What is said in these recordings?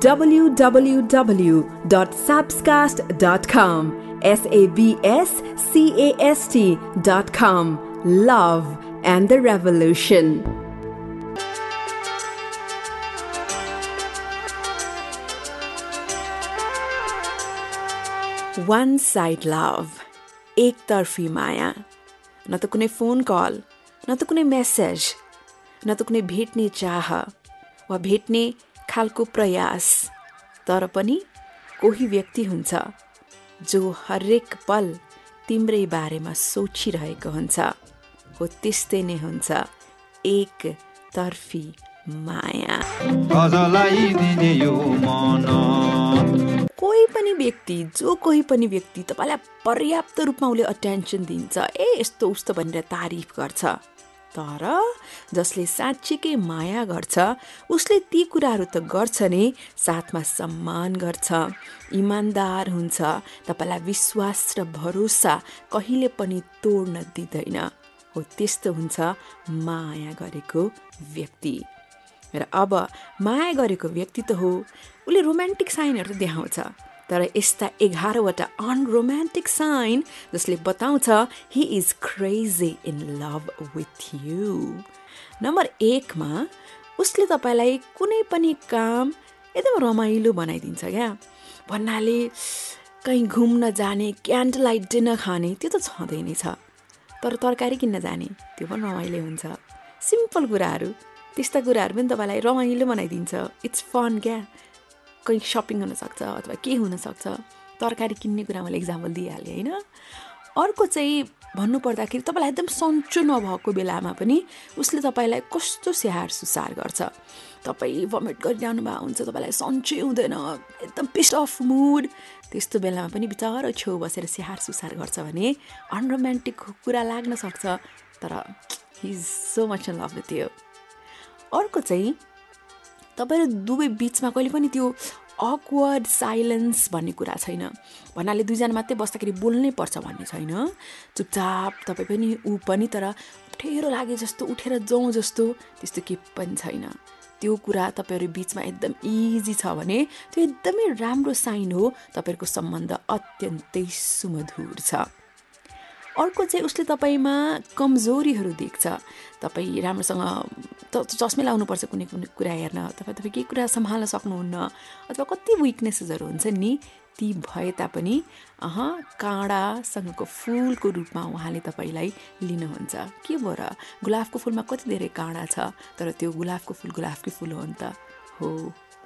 www.sabscast.com. S A B S C A S T.com. Love and the Revolution. One side love एकतर्फी माया न त कुनै phone call न त कुनै मेसेज न त कुनै भेट्ने चाह वा भेट्ने खालको प्रयास। तर पनि कोही व्यक्ति हुन्छ जो हरेक पल तिम्रै बारेमा सोचिरहेको हुन्छ। हो त्यस्तै नै हुन्छ एक तर्फी माया। कोही पनि व्यक्ति जो कोही पनि व्यक्ति तपाईँलाई पर्याप्त रूपमा उसले अटेन्सन दिन्छ ए यस्तो उस्तो भनेर तारिफ गर्छ। तर जसले साँच्चीकै माया गर्छ उसले ती कुराहरू त गर्छ नै साथमा सम्मान गर्छ इमान्दार हुन्छ तपाईँलाई विश्वास र भरोसा कहिले पनि तोड्न दिँदैन। हो त्यस्तो हुन्छ माया गरेको व्यक्ति। र अब माया गरेको व्यक्ति त हो उसले रोमान्टिक साइनहरू देखाउँछ। तर यस्ता एघारवटा अनरोमान्टिक साइन जसले बताउँछ he is crazy in love with you number एकमा उसले तपाईँलाई कुनै पनि काम एकदम रमाइलो बनाइदिन्छ क्या। भन्नाले कहीँ घुम्न जाने क्यान्डल लाइट डिनर खाने त्यो त छँदै नै छ। तर तरकारी किन्न जाने त्यो पनि रमाइलो हुन्छ। सिम्पल कुराहरू त्यस्ता कुराहरू पनि तपाईँलाई रमाइलो बनाइदिन्छ। इट्स फन क्या? कहीँ सपिङ हुनसक्छ अथवा के हुनसक्छ तरकारी किन्ने कुरा मैले इक्जाम्पल दिइहालेँ होइन? अर्को चाहिँ भन्नुपर्दाखेरि तपाईँलाई एकदम सन्चो नभएको बेलामा पनि उसले तपाईँलाई कस्तो स्याहार सुसार गर्छ? तपाईँ भमिट गरिरहनु भएको हुन्छ तपाईँलाई सन्चै हुँदैन एकदम पिस्ट अफ मुड त्यस्तो बेलामा पनि बिचरा छेउ बसेर स्याहार सुसार गर्छ भने अनरोमान्टिक कुरा लाग्न सक्छ तर he's so much in love with अर्को चाहिँ तपाईँहरू दुवै बिचमा कहिले पनि त्यो अक्वर्ड साइलेन्स भन्ने कुरा छैन। भन्नाले दुईजना मात्रै बस्दाखेरि बोल्नै पर्छ भन्ने छैन। चुपचाप तपाईँ पनि ऊ पनि तर अप्ठ्यारो लागे जस्तो उठेर जाउँ जस्तो त्यस्तो केही पनि छैन। त्यो कुरा तपाईँहरू बिचमा एकदम इजी छ भने त्यो एकदमै राम्रो साइन हो। तपाईँहरूको सम्बन्ध अत्यन्तै सुमधुर छ। अर्को चाहिँ उसले तपाईँमा कमजोरीहरू देख्छ। तपाईँ राम्रोसँग चस्मै लाउनुपर्छ कुनै कुनै कुरा हेर्न तपाईँ तपाईँ केही कुरा सम्हाल्न सक्नुहुन्न अथवा कति विकनेसेसहरू हुन्छ नि ती भए तापनि अह काँडासँगको फुलको रूपमा उहाँले तपाईँलाई लिनुहुन्छ। के भयो र? गुलाबको फुलमा कति धेरै काँडा छ? तर त्यो गुलाबको फुल गुलाबकै फुल हो नि त। हो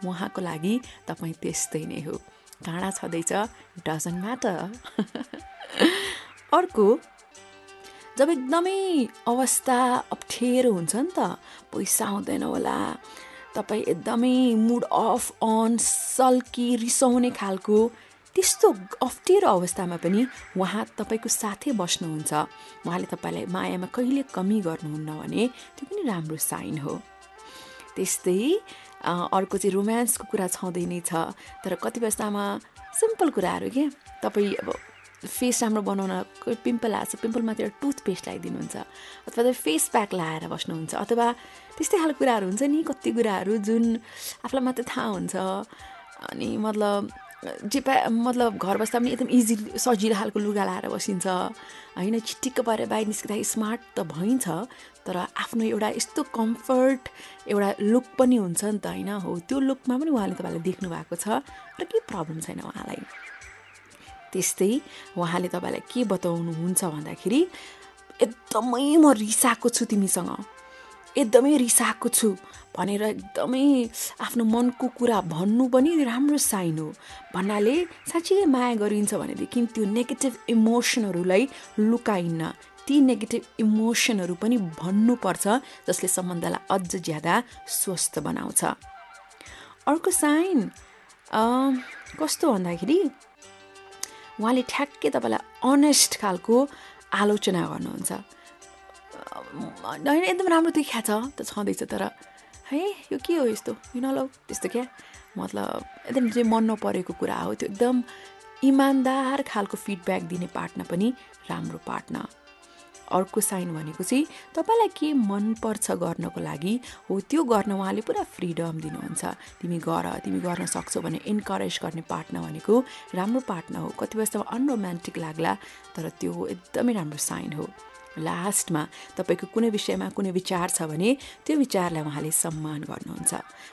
उहाँको लागि तपाईँ त्यस्तै नै हो। काँडा छँदैछ डजन्ट म्याटर अर्को जब एकदमै अवस्था अप्ठ्यारो हुन्छ नि त पैसा आउँदैन होला तपाईँ एकदमै मुड अफ अन सल्की रिसाउने खालको त्यस्तो अप्ठ्यारो अवस्थामा पनि उहाँ तपाईँको साथै बस्नुहुन्छ। उहाँले तपाईँलाई मायामा कहिले कमी गर्नुहुन्न भने त्यो पनि राम्रो साइन हो। त्यस्तै अर्को चाहिँ रोमान्सको कुरा छँदै नै छ तर कति बेस्तामा सिम्पल कुराहरू के? तपाईँ अब फेस राम्रो बनाउन पिम्पल आएको छ पिम्पलमाथि एउटा टुथपेस्ट लगाइदिनुहुन्छ अथवा तपाईँ फेस प्याक लगाएर बस्नुहुन्छ अथवा त्यस्तै खालको कुराहरू हुन्छ नि कति कुराहरू जुन आफूलाई मात्रै थाहा हुन्छ अनि मतलब जे पा मतलब घर बस्दा पनि एकदम इजी सजिलो खालको लुगा लगाएर बसिन्छ होइन छिट्टिक्क परेर बाहिर निस्किँदाखेरि स्मार्ट त भइन्छ तर आफ्नो एउटा यस्तो कम्फर्ट एउटा लुक पनि हुन्छ नि त होइन हो त्यो लुकमा पनि उहाँले तपाईँलाई देख्नु भएको छ र केही प्रब्लम छैन उहाँलाई। त्यस्तै उहाँले तपाईँलाई के बताउनुहुन्छ भन्दाखेरि एकदमै म रिसाएको छु तिमीसँग। एकदमै रिसाएको छु भनेर एकदमै आफ्नो मनको कुरा भन्नु पनि राम्रो साइन हो। भन्नाले साँच्चै माया गरिन्छ भनेदेखि त्यो नेगेटिभ इमोसनहरूलाई लुकाइन्न। ती नेगेटिभ इमोसनहरू पनि भन्नुपर्छ जसले सम्बन्धलाई अझ ज्यादा स्वस्थ बनाउँछ। अर्को साइन कस्तो भन्दाखेरि उहाँले ठ्याक्कै तपाईँलाई अनेस्ट खालको आलोचना गर्नुहुन्छ। होइन एकदम राम्रो देखिया छ त छँदैछ तर है यो के हो यस्तो? यो नलौ त्यस्तो क्या? मतलब एकदम चाहिँ मन नपरेको कुरा हो त्यो एकदम इमान्दार खालको फिडब्याक दिने पार्टमा पनि राम्रो पार्टन अर्को साइन भनेको चाहिँ तपाईँलाई के मनपर्छ गर्नको लागि हो त्यो गर्न उहाँले पुरा फ्रिडम दिनुहुन्छ। तिमी गर तिमी गर्न सक्छौ भने इन्करेज गर्ने पार्टनर भनेको राम्रो पार्टनर हो। कति बेला अनरोमान्टिक लाग्ला तर त्यो एकदमै राम्रो साइन हो। लास्टमा तपाईँको कुनै विषयमा कुनै विचार छ भने त्यो विचारलाई उहाँले सम्मान गर्नुहुन्छ।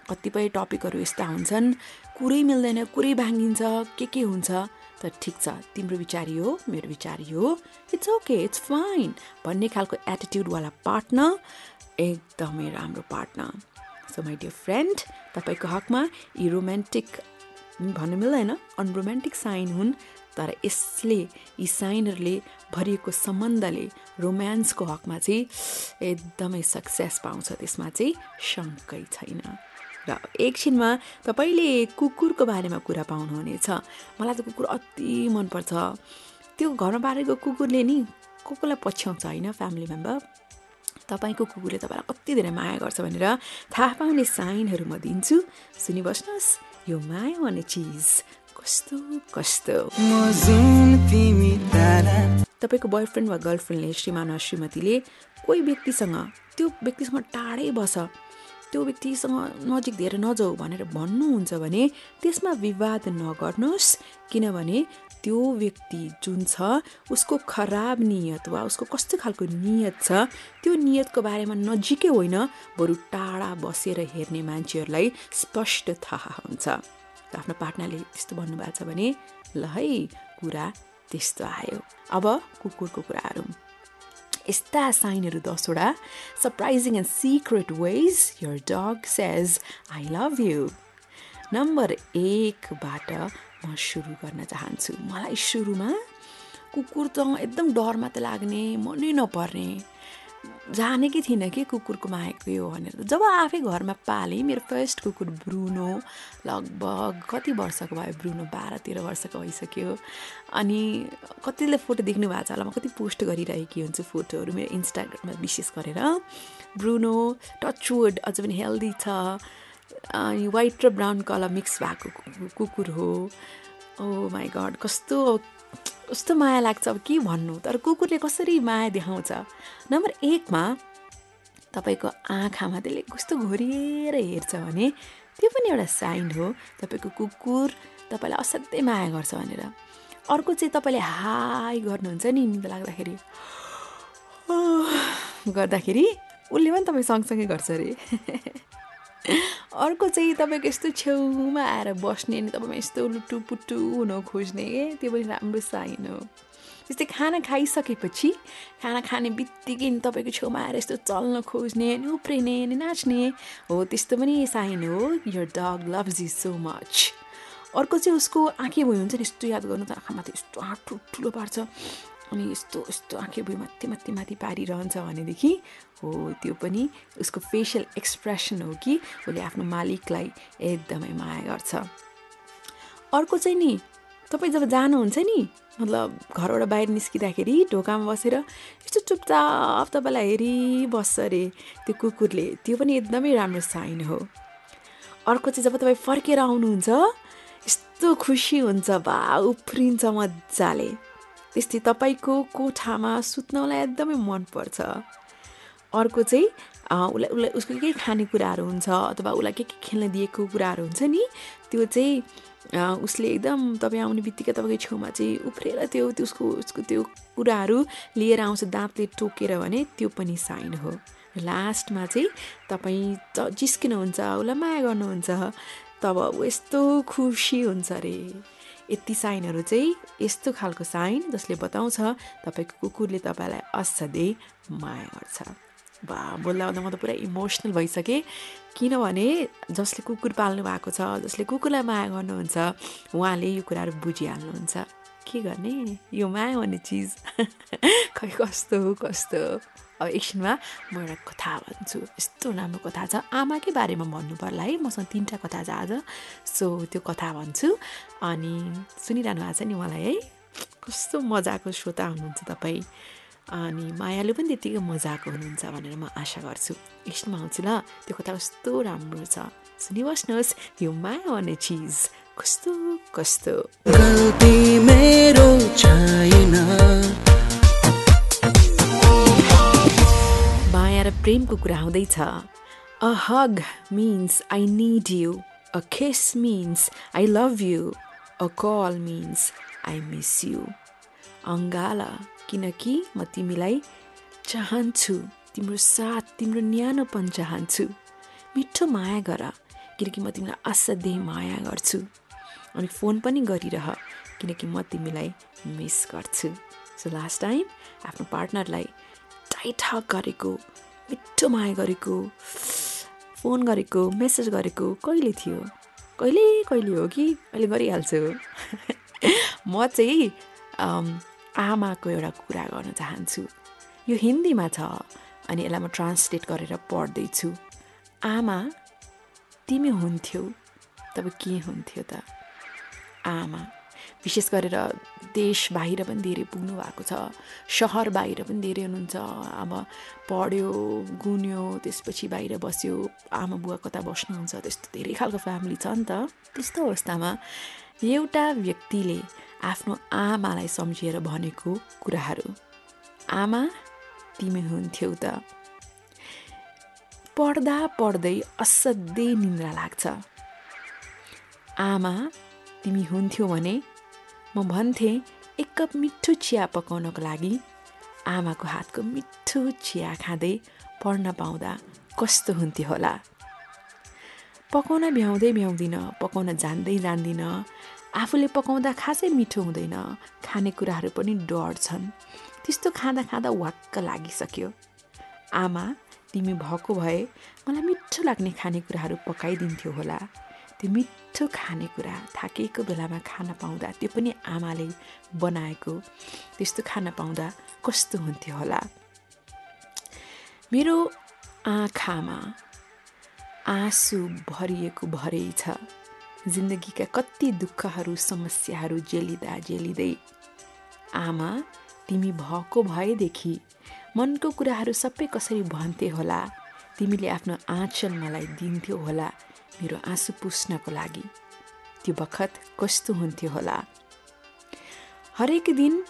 कतिपय टपिकहरू यस्ता हुन्छन् कुरै मिल्दैन कुरै भाङ्गिन्छ के के हुन्छ। त ठिक छ। तिम्रो विचार यो मेरो विचार यो इट्स ओके इट्स फाइन भन्ने खालको एटिट्युडवाला पार्टनर एकदमै राम्रो partner so my dear friend तपाईँको हकमा यी रोमान्टिक भन्नु मिल्दैन अनरोमान्टिक साइन हुन् तर यसले यी साइनहरूले भरिएको सम्बन्धले रोमान्सको हकमा चाहिँ एकदमै सक्सेस पाउँछ। त्यसमा चाहिँ शङ्कै छैन। र एकछिनमा तपाईँले कुकुरको बारेमा कुरा पाउनुहुनेछ। मलाई त कुकुर अति मनपर्छ। त्यो घरमा पारेको कुकुरले नि को कोलाई पछ्याउँछ होइन फ्यामिली मेम्बर तपाईँको कुकुरले तपाईँलाई कति धेरै माया गर्छ भनेर थाहा पाउने साइनहरू म दिन्छु। सुनिबस्नुहोस् यो माया भन्ने चिज कस्तो कस्तो। तपाईँको बोयफ्रेन्ड वा गर्लफ्रेन्डले श्रीमान वा श्रीमतीले कोही व्यक्तिसँग त्यो व्यक्तिसँग टाढै बस। त्यो व्यक्तिसँग नजिक धेरै नजाऊ भनेर भन्नुहुन्छ भने त्यसमा विवाद नगर्नुहोस् किनभने त्यो व्यक्ति जुन छ उसको खराब नियत वा उसको कस्तो खालको नियत छ त्यो नियतको बारेमा नजिकै होइन बरु टाढा बसेर हेर्ने मान्छेहरूलाई स्पष्ट थाहा हुन्छ। आफ्नो पार्टनरले त्यस्तो भन्नुभएको छ भने ल है कुरा त्यस्तो आयो। अब कुकुरको कुराहरू। यस्ता साइनहरू दसवटा surprising and secret ways your dog says I love you number एकबाट म सुरु गर्न चाहन्छु। मलाई सुरुमा कुकुर त एकदम डर मात्रै लाग्ने मनै नपर्ने। जानेकै थिइनँ कि कुकुरको मायाको यो भनेर। जब आफै घरमा पालेँ मेरो फर्स्ट कुकुर ब्रुनो लगभग कति वर्षको भयो ब्रुनो बाह्र तेह्र वर्षको भइसक्यो। अनि कतिले फोटो देख्नु भएको छ होला म कति पोस्ट गरिरहेकी हुन्छु फोटोहरू मेरो इन्स्टाग्राममा विशेष गरेर। ब्रुनो टचवुड अझ पनि हेल्दी छ। अनि वाइट र ब्राउन कलर मिक्स भएको कुकुर हो। ओ माई गड कस्तो कस्तो माया लाग्छ अब के भन्नु? तर कुकुरले कसरी माया देखाउँछ? नम्बर एकमा तपाईँको आँखामा त्यसले कस्तो घोरिएर हेर्छ भने त्यो पनि एउटा साइन हो। तपाईँको कुकुर तपाईँलाई असाध्यै माया गर्छ भनेर। अर्को चाहिँ तपाईँले हाई गर्नुहुन्छ नि निन्दा लाग्दाखेरि। गर्दाखेरि उसले पनि तपाईँ सँगसँगै गर्छ अरे। अर्को चाहिँ तपाईँको यस्तो छेउमा आएर बस्ने अनि तपाईँमा यस्तो लुटु पुटु हुन खोज्ने त्यो पनि राम्रो साइन हो। त्यस्तै खाना खाइसकेपछि खाना खाने बित्तिकै तपाईँको छेउमा आएर यस्तो चल्न खोज्ने अनि उफ्रिने अनि नाच्ने हो त्यस्तो पनि साइन हो। Your dog loves you so much अर्को चाहिँ उसको आँखे भुइँ हुन्छ नि यस्तो याद गर्नु त आँखा माथि यस्तो आँट ठुलो पार्छ। अनि यस्तो यस्तो आँखे भुइँ माथि माथि माथि पारिरहन्छ भनेदेखि हो त्यो पनि उसको फेसियल एक्सप्रेसन हो कि उसले आफ्नो मालिकलाई एकदमै माया गर्छ। अर्को चाहिँ नि तपाईँ जब जानुहुन्छ नि मतलब घरबाट बाहिर निस्किँदाखेरि ढोकामा बसेर यस्तो चुपचाप तपाईँलाई हेरिबस्छ अरे त्यो कुकुरले त्यो पनि एकदमै राम्रो साइन हो। अर्को चाहिँ जब तपाईँ फर्केर आउनुहुन्छ यस्तो खुसी हुन्छ बा उफ्रिन्छ मजाले। त्यस्तै तपाईँको कोठामा सुत्नलाई एकदमै मनपर्छ। अर्को चाहिँ उसलाई उसलाई उसको केही खानेकुराहरू हुन्छ अथवा उसलाई के के खेल्न दिएको कुराहरू हुन्छ नि त्यो चाहिँ उसले एकदम तपाईँ आउने बित्तिकै तपाईँको छेउमा चाहिँ उफ्रेर त्यो त्यसको उसको त्यो कुराहरू लिएर आउँछ दाँतले टोकेर भने त्यो पनि साइन हो। लास्टमा चाहिँ तपाईँ जिस्किनुहुन्छ उसलाई माया गर्नुहुन्छ तब ऊ यस्तो खुसी हुन्छ अरे यति साइनहरू चाहिँ यस्तो खालको साइन जसले बताउँछ तपाईँको कुकुरले तपाईँलाई असाध्यै माया गर्छ। बा बोल्दा बोल्दा म त पुरा इमोसनल भइसकेँ। किनभने जसले कुकुर पाल्नु भएको छ जसले कुकुरलाई माया गर्नुहुन्छ उहाँले यो कुराहरू बुझिहाल्नुहुन्छ। के गर्ने यो माया भन्ने चिज खै कस्तो हो कस्तो अब एकछिनमा म एउटा कथा भन्छु। यस्तो राम्रो कथा छ। आमाकै बारेमा भन्नु पर्ला है। मसँग तिनवटा कथा छ आज। सो त्यो कथा भन्छु। अनि सुनिरहनु भएको छ नि मलाई है। कस्तो मजाको श्रोता हुनुहुन्छ तपाईँ। अनि मायालु पनि त्यत्तिकै मजाको हुनुहुन्छ भनेर म आशा गर्छु। एकछिनमा आउँछु ल। त्यो कथा कस्तो राम्रो छ। सुनिबस्नुहोस्। यो माया भन्ने चिज कस्तो कस्तो? गल्ती मेरो छैन। प्रेमको कुरा हुँदैछ। A hug means I need you a kiss means I love you a call means I miss you अङ्गाल किनकि म तिमीलाई चाहन्छु। तिम्रो साथ तिम्रो न्यानोपन चाहन्छु। मिठो माया गर किनकि म तिमीलाई असाध्यै माया गर्छु। अनि फोन पनि गरिरह किनकि म तिमीलाई मिस गर्छु। सो लास्ट टाइम आफ्नो पार्टनरलाई टाइट हक गरेको मिठो माया गरेको फोन गरेको मेसेज गरेको कहिले थियो? कहिले कहिले हो कि? अहिले गरिहाल्छु। म चाहिँ आमाको एउटा कुरा गर्न चाहन्छु। यो हिन्दीमा छ अनि यसलाई म ट्रान्सलेट गरेर पढ्दैछु। आमा तिमी हुन्थ्यौ। तब के हुन्थ्यो त? आमा। विशेष गरेर देश बाहिर पनि धेरै पुग्नु भएको छ। सहर बाहिर पनि धेरै हुनुहुन्छ। अब पढ्यो गुन्यो त्यसपछि बाहिर बस्यो आमा बुवा कता बस्नुहुन्छ त्यस्तो धेरै खालको फ्यामिली छ नि त। त्यस्तो अवस्थामा एउटा व्यक्तिले आफ्नो आमालाई सम्झिएर भनेको कुराहरू। आमा तिमी हुन्थ्यौ त। पढ्दा पढ्दै असाध्यै निन्द्रा लाग्छ। आमा तिमी हुन्थ्यौ भने म भन्थेँ एक कप मिठो चिया पकाउनको लागि आमाको हातको मिठो चिया खाँदै पढ्न पाउँदा कस्तो हुन्थ्यो होला? पकाउन भ्याउँदै भ्याउँदिनँ पकाउन जान्दै जान्दिनँ आफूले पकाउँदा खासै मिठो हुँदैन खानेकुराहरू पनि डर छन्। त्यस्तो खाँदा खाँदा वाक्क लागिसक्यो। आमा तिमी भएको भए मलाई मिठो लाग्ने खानेकुराहरू पकाइदिन्थ्यो होला। त्यो मिठो खानेकुरा थाकेको बेलामा खान पाउँदा त्यो पनि आमाले बनाएको त्यस्तो खान पाउँदा कस्तो हुन्थ्यो होला? मेरो आँखामा आँसु भरिएको भरै छ। जिन्दगीका कति दुःखहरू समस्याहरू जेलिँदा जेलिँदै आमा तिमी भएको भएदेखि मनको कुराहरू सबै कसरी भन्थे होला? तिमीले आफ्नो आँचल मलाई दिन्थ्यो होला। मेरो आँसु पुस्नको लागि। त्यो बखत कस्तो हुन्थ्यो होला? हरेक दिन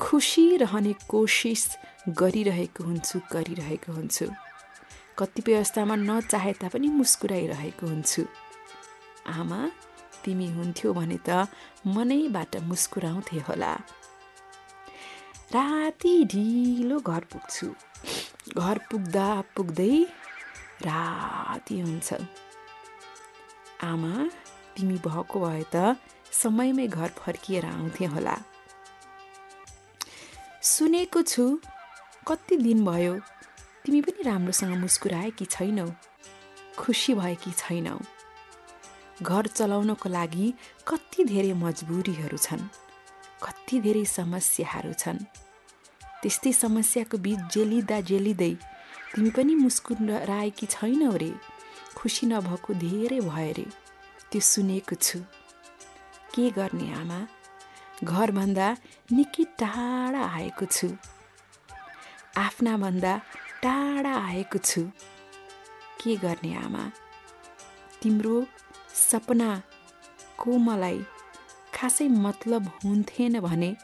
खुसी रहने कोसिस गरिरहेको हुन्छु गरिरहेको हुन्छु। कतिपय अवस्थामा नचाहे तापनि मुस्कुराइरहेको हुन्छु। आमा तिमी हुन्थ्यो भने त मनैबाट मुस्कुराउँथे होला। राति ढिलो घर पुग्छु। घर पुग्दा पुग्दै राति हुन्छ। आमा तिमी भएको भए त समयमै घर फर्किएर आउँथे होला। सुनेको छु कति दिन भयो तिमी पनि राम्रोसँग मुस्कुराएकी छैनौ खुसी भएकी छैनौ। घर चलाउनको लागि कति धेरै मजबुरीहरू छन् कति धेरै समस्याहरू छन्। त्यस्तै समस्याको बिच जेलिँदा जेलिँदै तिमी पनि मुस्कुराएकी छैनौ रे। खुसी नभएको धेरै भयो रे। त्यो सुनेको छु। के गर्ने आमा? घरभन्दा निकै टाढा आएको छु। आफ्नाभन्दा टाढा आएको छु। के गर्ने आमा? तिम्रो सपनाको मलाई खासै मतलब हुन्थेन भने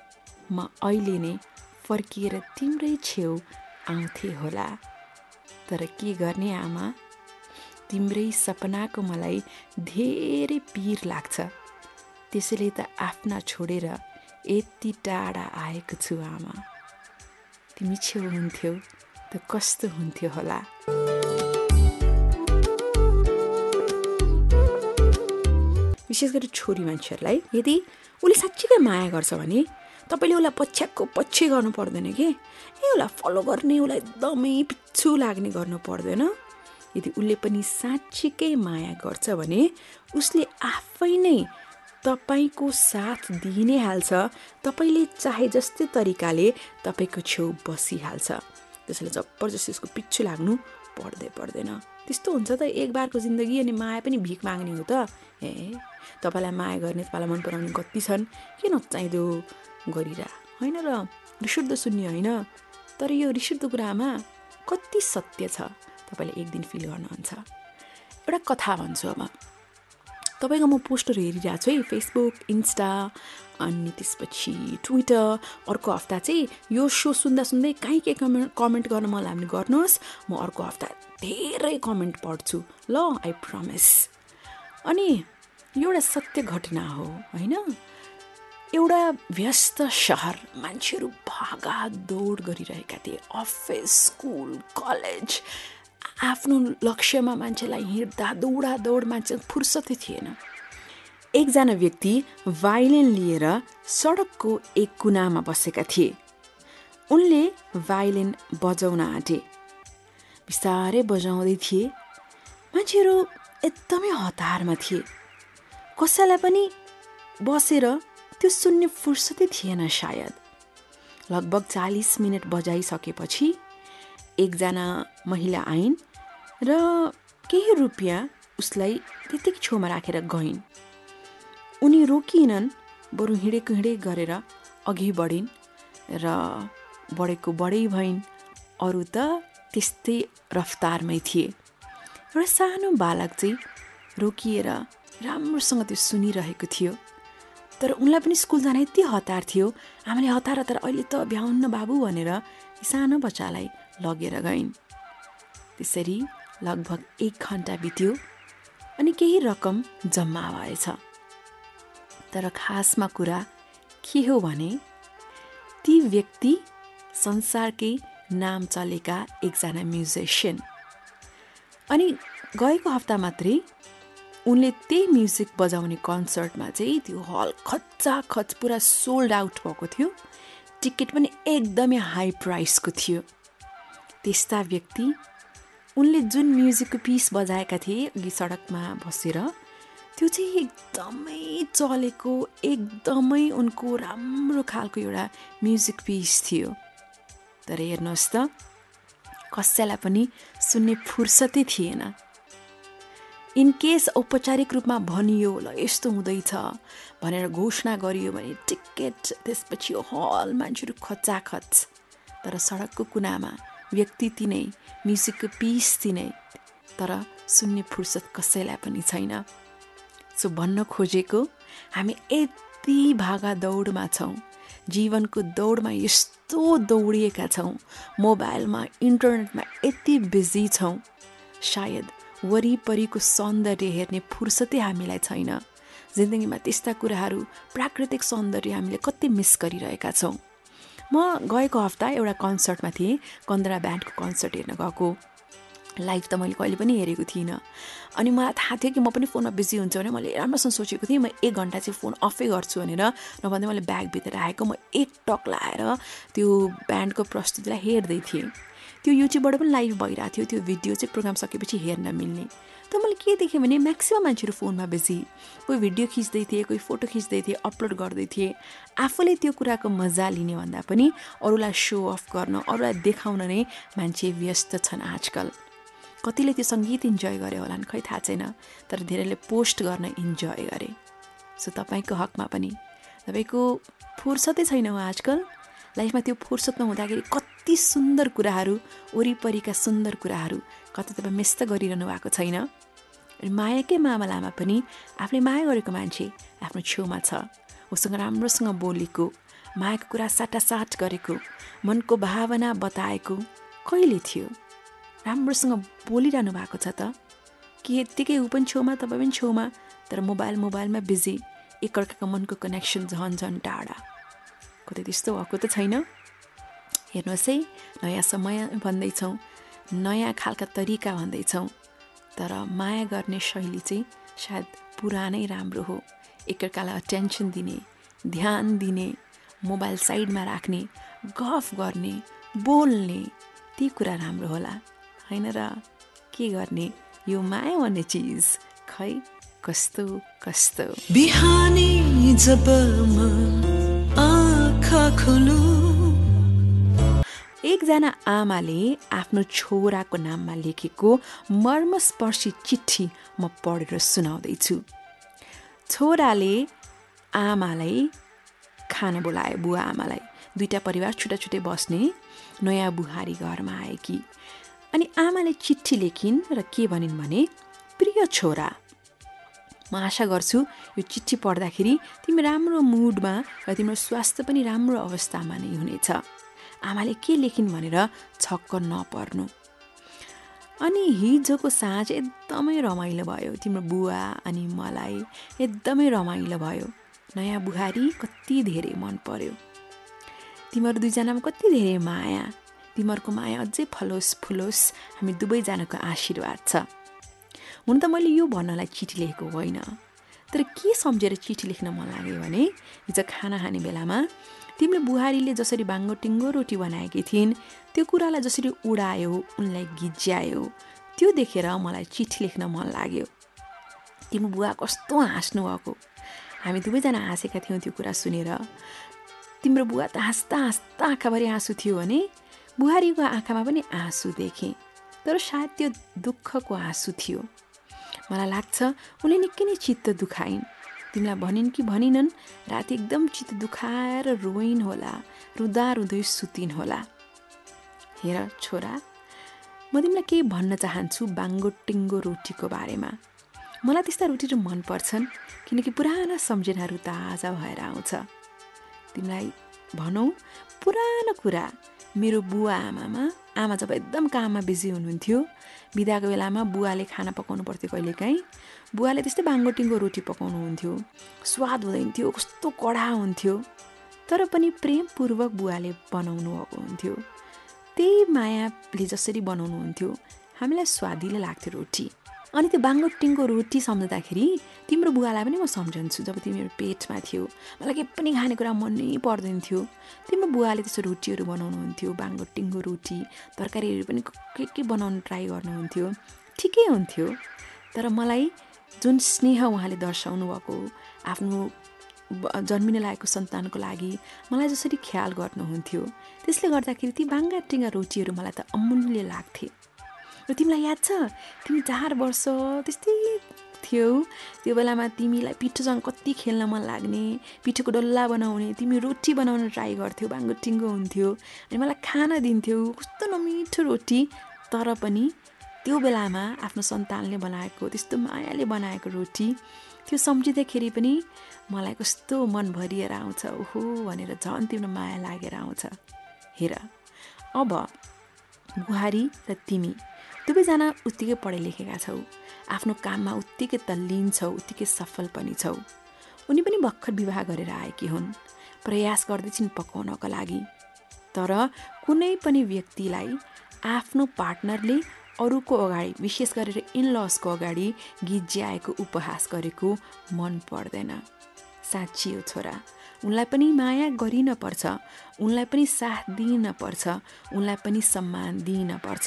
म अहिले नै फर्किएर तिम्रै छेउ आउँथे होला। तर के गर्ने आमा? तिम्रै सपनाको मलाई धेरै पिर लाग्छ। त्यसैले त आफ्ना छोडेर यति टाढा आएको छु आमा। तिमी छेउ हुन्थ्यौ त कस्तो हुन्थ्यो होला? विशेष गरी छोरी मान्छेहरूलाई यदि उसले साँच्चीकै माया गर्छ भने तपाईँले उसलाई पछ्याएको पछि गर्नु पर्दैन कि? ए उसलाई फलो गर्ने उसलाई एकदमै पिच्छु लाग्ने गर्नु पर्दैन। यदि उसले पनि साँच्चीकै माया गर्छ भने उसले आफै नै तपाईँको साथ दिइ नै हाल्छ तपाईँले चाहे जस्तै तरिकाले तपाईँको छेउ बसिहाल्छ। त्यसैले जबरजस्ती उसको पिच्छु लाग्नु पर्दै पर्दैन। त्यस्तो हुन्छ त एक बारको जिन्दगी अनि माया पनि भिख माग्ने हो त। ए तपाईँलाई माया गर्ने तपाईँलाई मन पराउने कति छन्। के नचाहिँदो गरिरह होइन र रिसुद्ध सुन्ने होइन। तर यो रिसुद्ध कुरामा कति सत्य छ? तपाईँले एक दिन फिल गर्नुहुन्छ एउटा कथा भन्छु अब। तपाईँको म पोस्टर हेरिरहेको छु है फेसबुक इन्स्टा अनि त्यसपछि ट्विटर अर्को हप्ता चाहिँ यो सो सुन्दा सुन्दै कहीँ के कमेन्ट कमेन्ट गर्न मलाई हामीले गर्नुहोस् म अर्को हप्ता धेरै कमेन्ट पढ्छु। ल आई प्रमिस अनि एउटा सत्य घटना हो होइन? एउटा व्यस्त सहर मान्छेहरू भागा दौड गरिरहेका थिए अफिस स्कुल कलेज। आफ्नो लक्ष्यमा मान्छेलाई हिँड्दा दौडा दौड मान्छे फुर्सदै थिएन। एकजना व्यक्ति भाइलिन लिएर सडकको एक कुनामा बसेका थिए। उनले भाइलिन बजाउन आँटे। बिस्तारै बजाउँदै थिए। मान्छेहरू एकदमै हतारमा थिए। कसैलाई पनि बसेर त्यो सुन्ने फुर्सदै थिएन सायद। लगभग चालिस मिनट बजाइसकेपछि एकजना महिला आइन् र केही रुपियाँ उसलाई त्यतिकै छेउमा राखेर गइन्। उनी रोकिएनन् बरु हिँडेको हिँडे गरेर अघि बढिन् र बढेको बढै भइन्। अरू त त्यस्तै रफ्तारमै थिए। एउटा सानो बालक चाहिँ रोकिएर राम्रोसँग त्यो सुनिरहेको थियो। तर उनलाई पनि स्कुल जान यति हतार थियो। आमाले हतार हतार अहिले त भ्याउन्न बाबु भनेर सानो बच्चालाई लगेर गइन्। त्यसरी लगभग एक घन्टा बित्यो अनि केही रकम जम्मा भएछ। तर खासमा कुरा के हो भने ती व्यक्ति संसारकै नाम चलेका एकजना म्युजिसियन। अनि गएको हप्ता मात्रै उनले त्यही म्युजिक बजाउने कन्सर्टमा चाहिँ त्यो हल खच्चा खच पुरा सोल्ड आउट भएको थियो। टिकट पनि एकदमै हाई प्राइसको थियो। त्यस्ता व्यक्ति उनले जुन म्युजिकको पिस बजाएका थिए अघि सडकमा बसेर त्यो चाहिँ एकदमै चलेको एकदमै उनको राम्रो खालको एउटा म्युजिक पिस थियो। तर हेर्नुहोस् त कसैलाई पनि सुन्ने फुर्सदै थिएन। इन केस औपचारिक रूपमा भनियो ल यस्तो हुँदैछ भनेर घोषणा गरियो भने टिकट त्यसपछि हल मान्छेहरू खचाखच। तर सडकको कुनामा व्यक्ति तिनै म्युजिकको पिस तिनै तर सुन्ने फुर्सद कसैलाई पनि छैन। सो भन्न खोजेको हामी यति भागा दौडमा छौँ जीवनको दौडमा यस्तो दौडिएका छौँ मोबाइलमा इन्टरनेटमा यति बिजी छौँ सायद वरिपरिको सौन्दर्य हेर्ने फुर्सदै हामीलाई छैन। जिन्दगीमा त्यस्ता कुराहरू प्राकृतिक सौन्दर्य हामीले कति मिस गरिरहेका छौँ। म गएको हप्ता एउटा कन्सर्टमा थिएँ कन्दरा ब्यान्डको कन्सर्ट हेर्न गएको। लाइभ त मैले कहिले पनि हेरेको थिइनँ। अनि मलाई थाहा थियो कि म पनि फोनमा बिजी हुन्छ भने मैले राम्रोसँग सोचेको थिएँ म एक घन्टा चाहिँ फोन अफै गर्छु भनेर। नभन्दा मैले ब्यागभित्र आएको म एक टक लाएर त्यो ब्यान्डको प्रस्तुतिलाई हेर्दै थिएँ। त्यो युट्युबबाट पनि लाइभ भइरहेको थियो त्यो भिडियो चाहिँ प्रोग्राम सकेपछि हेर्न मिल्ने। त मैले के देखेँ भने म्याक्सिमम् मान्छेहरू फोनमा बेसी कोही भिडियो खिच्दै थिए कोही फोटो खिच्दै थिए अपलोड गर्दै थिए आफूले त्यो कुराको मजा लिने भन्दा पनि अरूलाई सो अफ गर्न अरूलाई देखाउन नै मान्छे व्यस्त छन् आजकल। कतिले त्यो सङ्गीत इन्जोय गरे होलान् खै थाहा छैन तर धेरैले पोस्ट गर्न इन्जोय गरे। सो तपाईँको हकमा पनि। तपाईँको फुर्सदै छैन हो आजकल? लाइफमा त्यो फुर्सद नहुँदाखेरि कति सुन्दर कुराहरू वरिपरिका सुन्दर कुराहरू कति तपाईँ मिस त गरिरहनु भएको छैन? मायाकै मामा लामा पनि आफूले माया गरेको मान्छे आफ्नो छेउमा छ उसँग राम्रोसँग बोलेको मायाको कुरा साटासाट गरेको मनको भावना बताएको कहिले थियो राम्रोसँग बोलिरहनु भएको छ त कि यत्तिकै ऊ पनि छेउमा तपाईँ पनि छेउमा तर मोबाइल मोबाइलमा बिजी एकअर्काको मनको कनेक्सन झन् झन् टाढा कतै त्यस्तो भएको त छैन हेर्नुहोस् है नयाँ समय भन्दैछौँ नयाँ खालका तरिका भन्दैछौँ तर माया गर्ने शैली चाहिँ सायद पुरानै राम्रो हो। एकअर्कालाई अटेन्सन दिने ध्यान दिने मोबाइल साइडमा राख्ने गफ गर्ने बोल्ने ती कुरा राम्रो होला। होइन र के गर्ने? यो माया भन्ने चिज खै कस्तो कस्तो? बिहानी जब एकजना आमाले आफ्नो छोराको नाममा लेखेको मर्मस्पर्शी चिठी म पढेर सुनाउँदैछु। छोराले आमालाई खाना बोलायो बुवा आमालाई। दुईवटा परिवार छुट्टा छुट्टै बस्ने नयाँ बुहारी घरमा आएकी अनि आमाले चिठी लेखिन् र के भनिन् भने प्रिय छोरा म आशा गर्छु यो चिठी पढ्दाखेरि तिमी राम्रो मुडमा र तिम्रो स्वास्थ्य पनि राम्रो अवस्थामा नै हुनेछ। आमाले के लेखिन् भनेर छक्क नपर्नु। अनि हिजोको साँझ एकदमै रमाइलो भयो। तिम्रो बुवा अनि मलाई एकदमै रमाइलो भयो। नयाँ बुहारी कति धेरै मन पर्यो। तिमीहरू दुईजनामा कति धेरै माया। तिमीहरूको माया अझै फलोस् फुलोस् हामी दुवैजनाको आशीर्वाद छ। हुन त मैले यो भन्नलाई चिठी लेखेको होइन। तर के सम्झेर चिठी लेख्न मन लाग्यो भने हिजो खाना खाने बेलामा तिमीले बुहारीले जसरी बाङ्गो टिङ्गो रोटी बनाएकी थिइन् त्यो कुरालाई जसरी उडायो उनलाई गिज्यायो त्यो देखेर मलाई चिठी लेख्न मन लाग्यो। तिम्रो बुवा कस्तो हाँस्नु भएको? हामी दुवैजना हाँसेका थियौँ त्यो कुरा सुनेर। तिम्रो बुवा त हाँस्दा हाँस्दा आँखाभरि आँसु थियो भने बुहारीको आँखामा पनि आँसु देखेँ तर सायद त्यो दुःखको आँसु थियो। मलाई लाग्छ उनले निकै नै चित्त दुखाइन्। तिमीलाई भनिन् कि भनिनन् राति एकदम चित्त दुखाएर रोइन् होला रुँदा रुँदै सुतिन् होला। हेर छोरा म तिमीलाई केही भन्न चाहन्छु बाङ्गो टिङ्गो रोटीको बारेमा। मलाई त्यस्ता रोटीहरू मनपर्छन् किनकि पुराना सम्झनाहरू ताजा भएर आउँछ। तिमीलाई भनौँ पुरानो कुरा मेरो बुवा आमामा आमा जब एकदम काममा बिजी हुनुहुन्थ्यो बिदाको बेलामा बुवाले खाना पकाउनु पर्थ्यो कहिलेकाहीँ। बुवाले त्यस्तै बाङ्गोटिङ्गो रोटी पकाउनुहुन्थ्यो। स्वाद हुँदैन थियो कस्तो कडा हुन्थ्यो। तर पनि प्रेमपूर्वक बुवाले बनाउनु भएको हुन्थ्यो। त्यही मायाले जसरी बनाउनुहुन्थ्यो हामीलाई स्वादिलो लाग्थ्यो रोटी। अनि त्यो बाङ्गो टिङ्गो रोटी सम्झँदाखेरि तिम्रो बुवालाई पनि म सम्झन्छु जब तिमीहरू पेटमा थियो। मलाई के पनि खाने कुरा मनै पर्दैन थियो। तिम्रो बुवाले त्यसो रोटीहरू बनाउनुहुन्थ्यो बाङ्गो टिङ्गो रोटी तरकारीहरू पनि के के बनाउनु ट्राई गर्नुहुन्थ्यो। ठिकै हुन्थ्यो। तर मलाई जुन स्नेह उहाँले दर्शाउनु भएको आफ्नो जन्मिन लागेको सन्तानको लागि मलाई जसरी ख्याल गर्नुहुन्थ्यो त्यसले गर्दाखेरि ती बाङ्गा टिङ्गा रोटीहरू मलाई त अमूल्य लाग्थे। र तिमीलाई याद छ? तिमी चार वर्ष त्यस्तै थियौ। त्यो बेलामा तिमीलाई पिठोसँग कति खेल्न मन लाग्ने पिठोको डल्ला बनाउने तिमी रोटी बनाउन ट्राई गर्थ्यौ बाङ्गो टिङ्गो हुन्थ्यो। अनि मलाई खाना दिन्थ्यौ कस्तो नमिठो रोटी। तर पनि त्यो बेलामा आफ्नो सन्तानले बनाएको त्यस्तो मायाले बनाएको रोटी त्यो सम्झिँदाखेरि पनि मलाई कस्तो मन भरिएर आउँछ ओहो भनेर झन् तिम्रो माया लागेर आउँछ। हेर अब बुहारी र तिमी दुवैजना उत्तिकै पढे लेखेका छौ। आफ्नो काममा उत्तिकै तल्लीन छौ उत्तिकै सफल पनि छौ। उनी पनि भर्खर विवाह गरेर आएकी हुन्। प्रयास गर्दैछिन् पकाउनको लागि। तर कुनै पनि व्यक्तिलाई आफ्नो पार्टनरले अरूको अगाडि विशेष गरेर इनलसको अगाडि गिज्याएको उपहास गरेको मन पर्दैन। साँच्ची हो छोरा उनलाई पनि माया गरिन पर्छ उनलाई पनि साथ दिन पर्छ उनलाई पनि सम्मान दिन पर्छ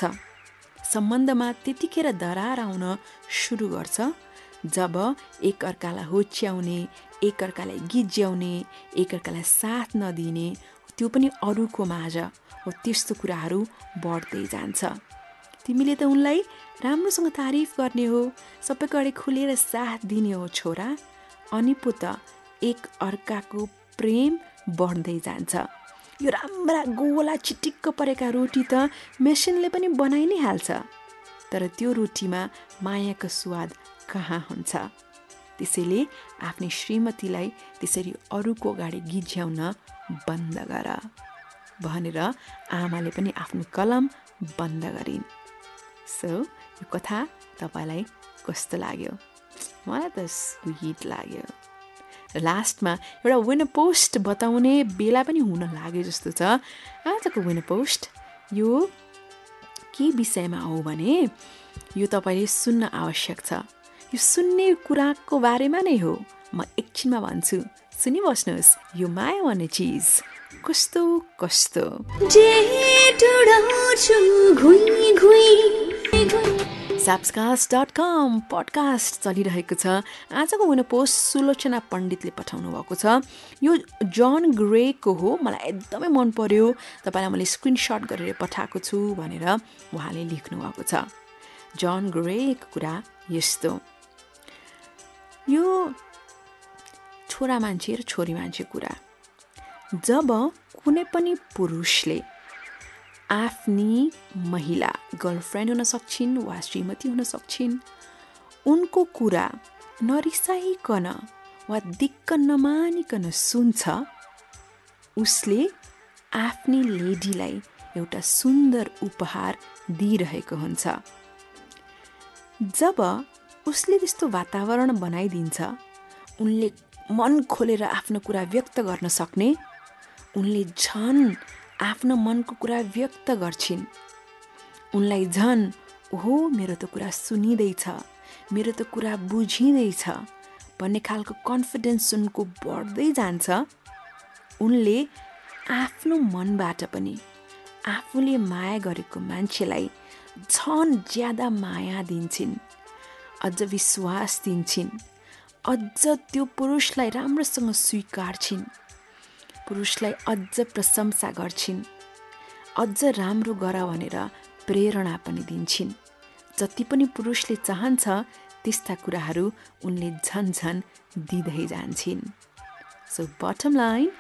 सम्बन्धमा त्यतिखेर दरार आउन सुरु गर्छ जब एकअर्कालाई होच्याउने एकअर्कालाई गिज्याउने एकअर्कालाई साथ नदिने त्यो पनि अरूको माझ हो त्यस्तो कुराहरू बढ्दै जान्छ। तिमीले त उनलाई राम्रोसँग तारिफ गर्ने हो सबैको अगाडि खुलेर साथ दिने हो छोरा। अनि पो त एक अर्काको प्रेम बढ्दै जान्छ। यो राम्रा गोला चिटिक्क परेका रोटी त मेसिनले पनि बनाइ नै हाल्छ। तर त्यो रोटीमा मायाको स्वाद कहाँ हुन्छ? त्यसैले आफ्नै श्रीमतीलाई त्यसरी अरूको अगाडि गिज्याउन बन्द गर भनेर आमाले पनि आफ्नो कलम बन्द गरिन्। सो यो कथा तपाईँलाई कस्तो लाग्यो? मलाई त स्विट लाग्यो। लास्टमा एउटा विन पोस्ट बताउने बेला पनि हुन लाग्यो जस्तो छ। आजको विन पोस्ट यो के विषयमा हो भने यो तपाईँले सुन्न आवश्यक छ। यो सुन्ने कुराको बारेमा नै हो। म एकछिनमा भन्छु सुनिबस्नुहोस् यो माया भन्ने चिज। कस्तो कस्तो? साप्सकास्ट डट कम पडकास्ट चलिरहेको छ। आजको हुन पोस्ट सुलोचना पण्डितले पठाउनु भएको छ। यो जन ग्रेको हो। मलाई एकदमै मन पर्यो। तपाईँलाई मैले स्क्रिनसट गरेर पठाएको छु भनेर उहाँले लेख्नु भएको छ। जन ग्रेको कुरा यस्तो। यो छोरा मान्छे र छोरी मान्छे कुरा। जब कुनै पनि पुरुषले आफ्नी महिला गर्लफ्रेन्ड हुन सक्छिन् वा श्रीमती हुन सक्छिन् उनको कुरा नरिसाइकन वा दिक्क नमानिकन सुन्छ उसले आफ्नै लेडीलाई एउटा सुन्दर उपहार दिइरहेको हुन्छ। जब उसले त्यस्तो वातावरण बनाइदिन्छ उनले मन खोलेर आफ्नो कुरा व्यक्त गर्न सक्ने उनले झन् आफ्नो मनको कुरा व्यक्त गर्छिन्। उनलाई झन् ओहो मेरो त कुरा सुनिँदैछ मेरो त कुरा बुझिँदैछ भन्ने खालको कन्फिडेन्स उनको बढ्दै जान्छ। उनले आफ्नो मनबाट पनि आफूले माया गरेको मान्छेलाई झन् ज्यादा माया दिन्छन् अझ विश्वास दिन्छन् अझ त्यो पुरुषलाई राम्रोसँग स्वीकार्छिन्। पुरुषलाई अझ प्रशंसा गर्छिन्। अझ राम्रो गर भनेर प्रेरणा पनि दिन्छन्। जति पनि पुरुषले चाहन्छ त्यस्ता कुराहरू उनले झन् झन् दिँदै जान्छन्। सो बटम लाइन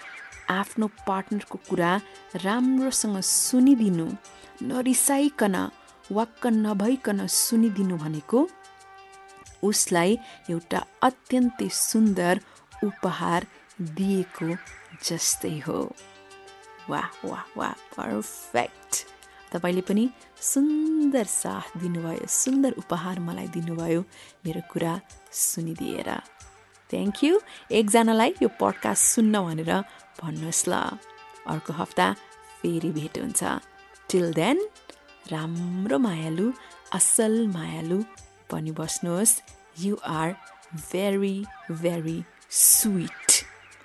आफ्नो पार्टनरको कुरा राम्रोसँग सुनिदिनु नरिसाइकन वाक्क नभइकन सुनिदिनु भनेको उसलाई एउटा अत्यन्तै सुन्दर उपहार दिएको जस्तै हो। वाह वाह वाह पर्फेक्ट तपाईँले पनि सुन्दर साथ दिनुभयो सुन्दर उपहार मलाई दिनुभयो मेरो कुरा सुनिदिएर। थ्याङ्क यू एकजनालाई यो पडकास्ट सुन्न भनेर भन्नुहोस् ल। अर्को हप्ता फेरि भेट हुन्छ। टिल देन राम्रो मायालु असल मायालु पनि बस्नुहोस्। You are very very sweet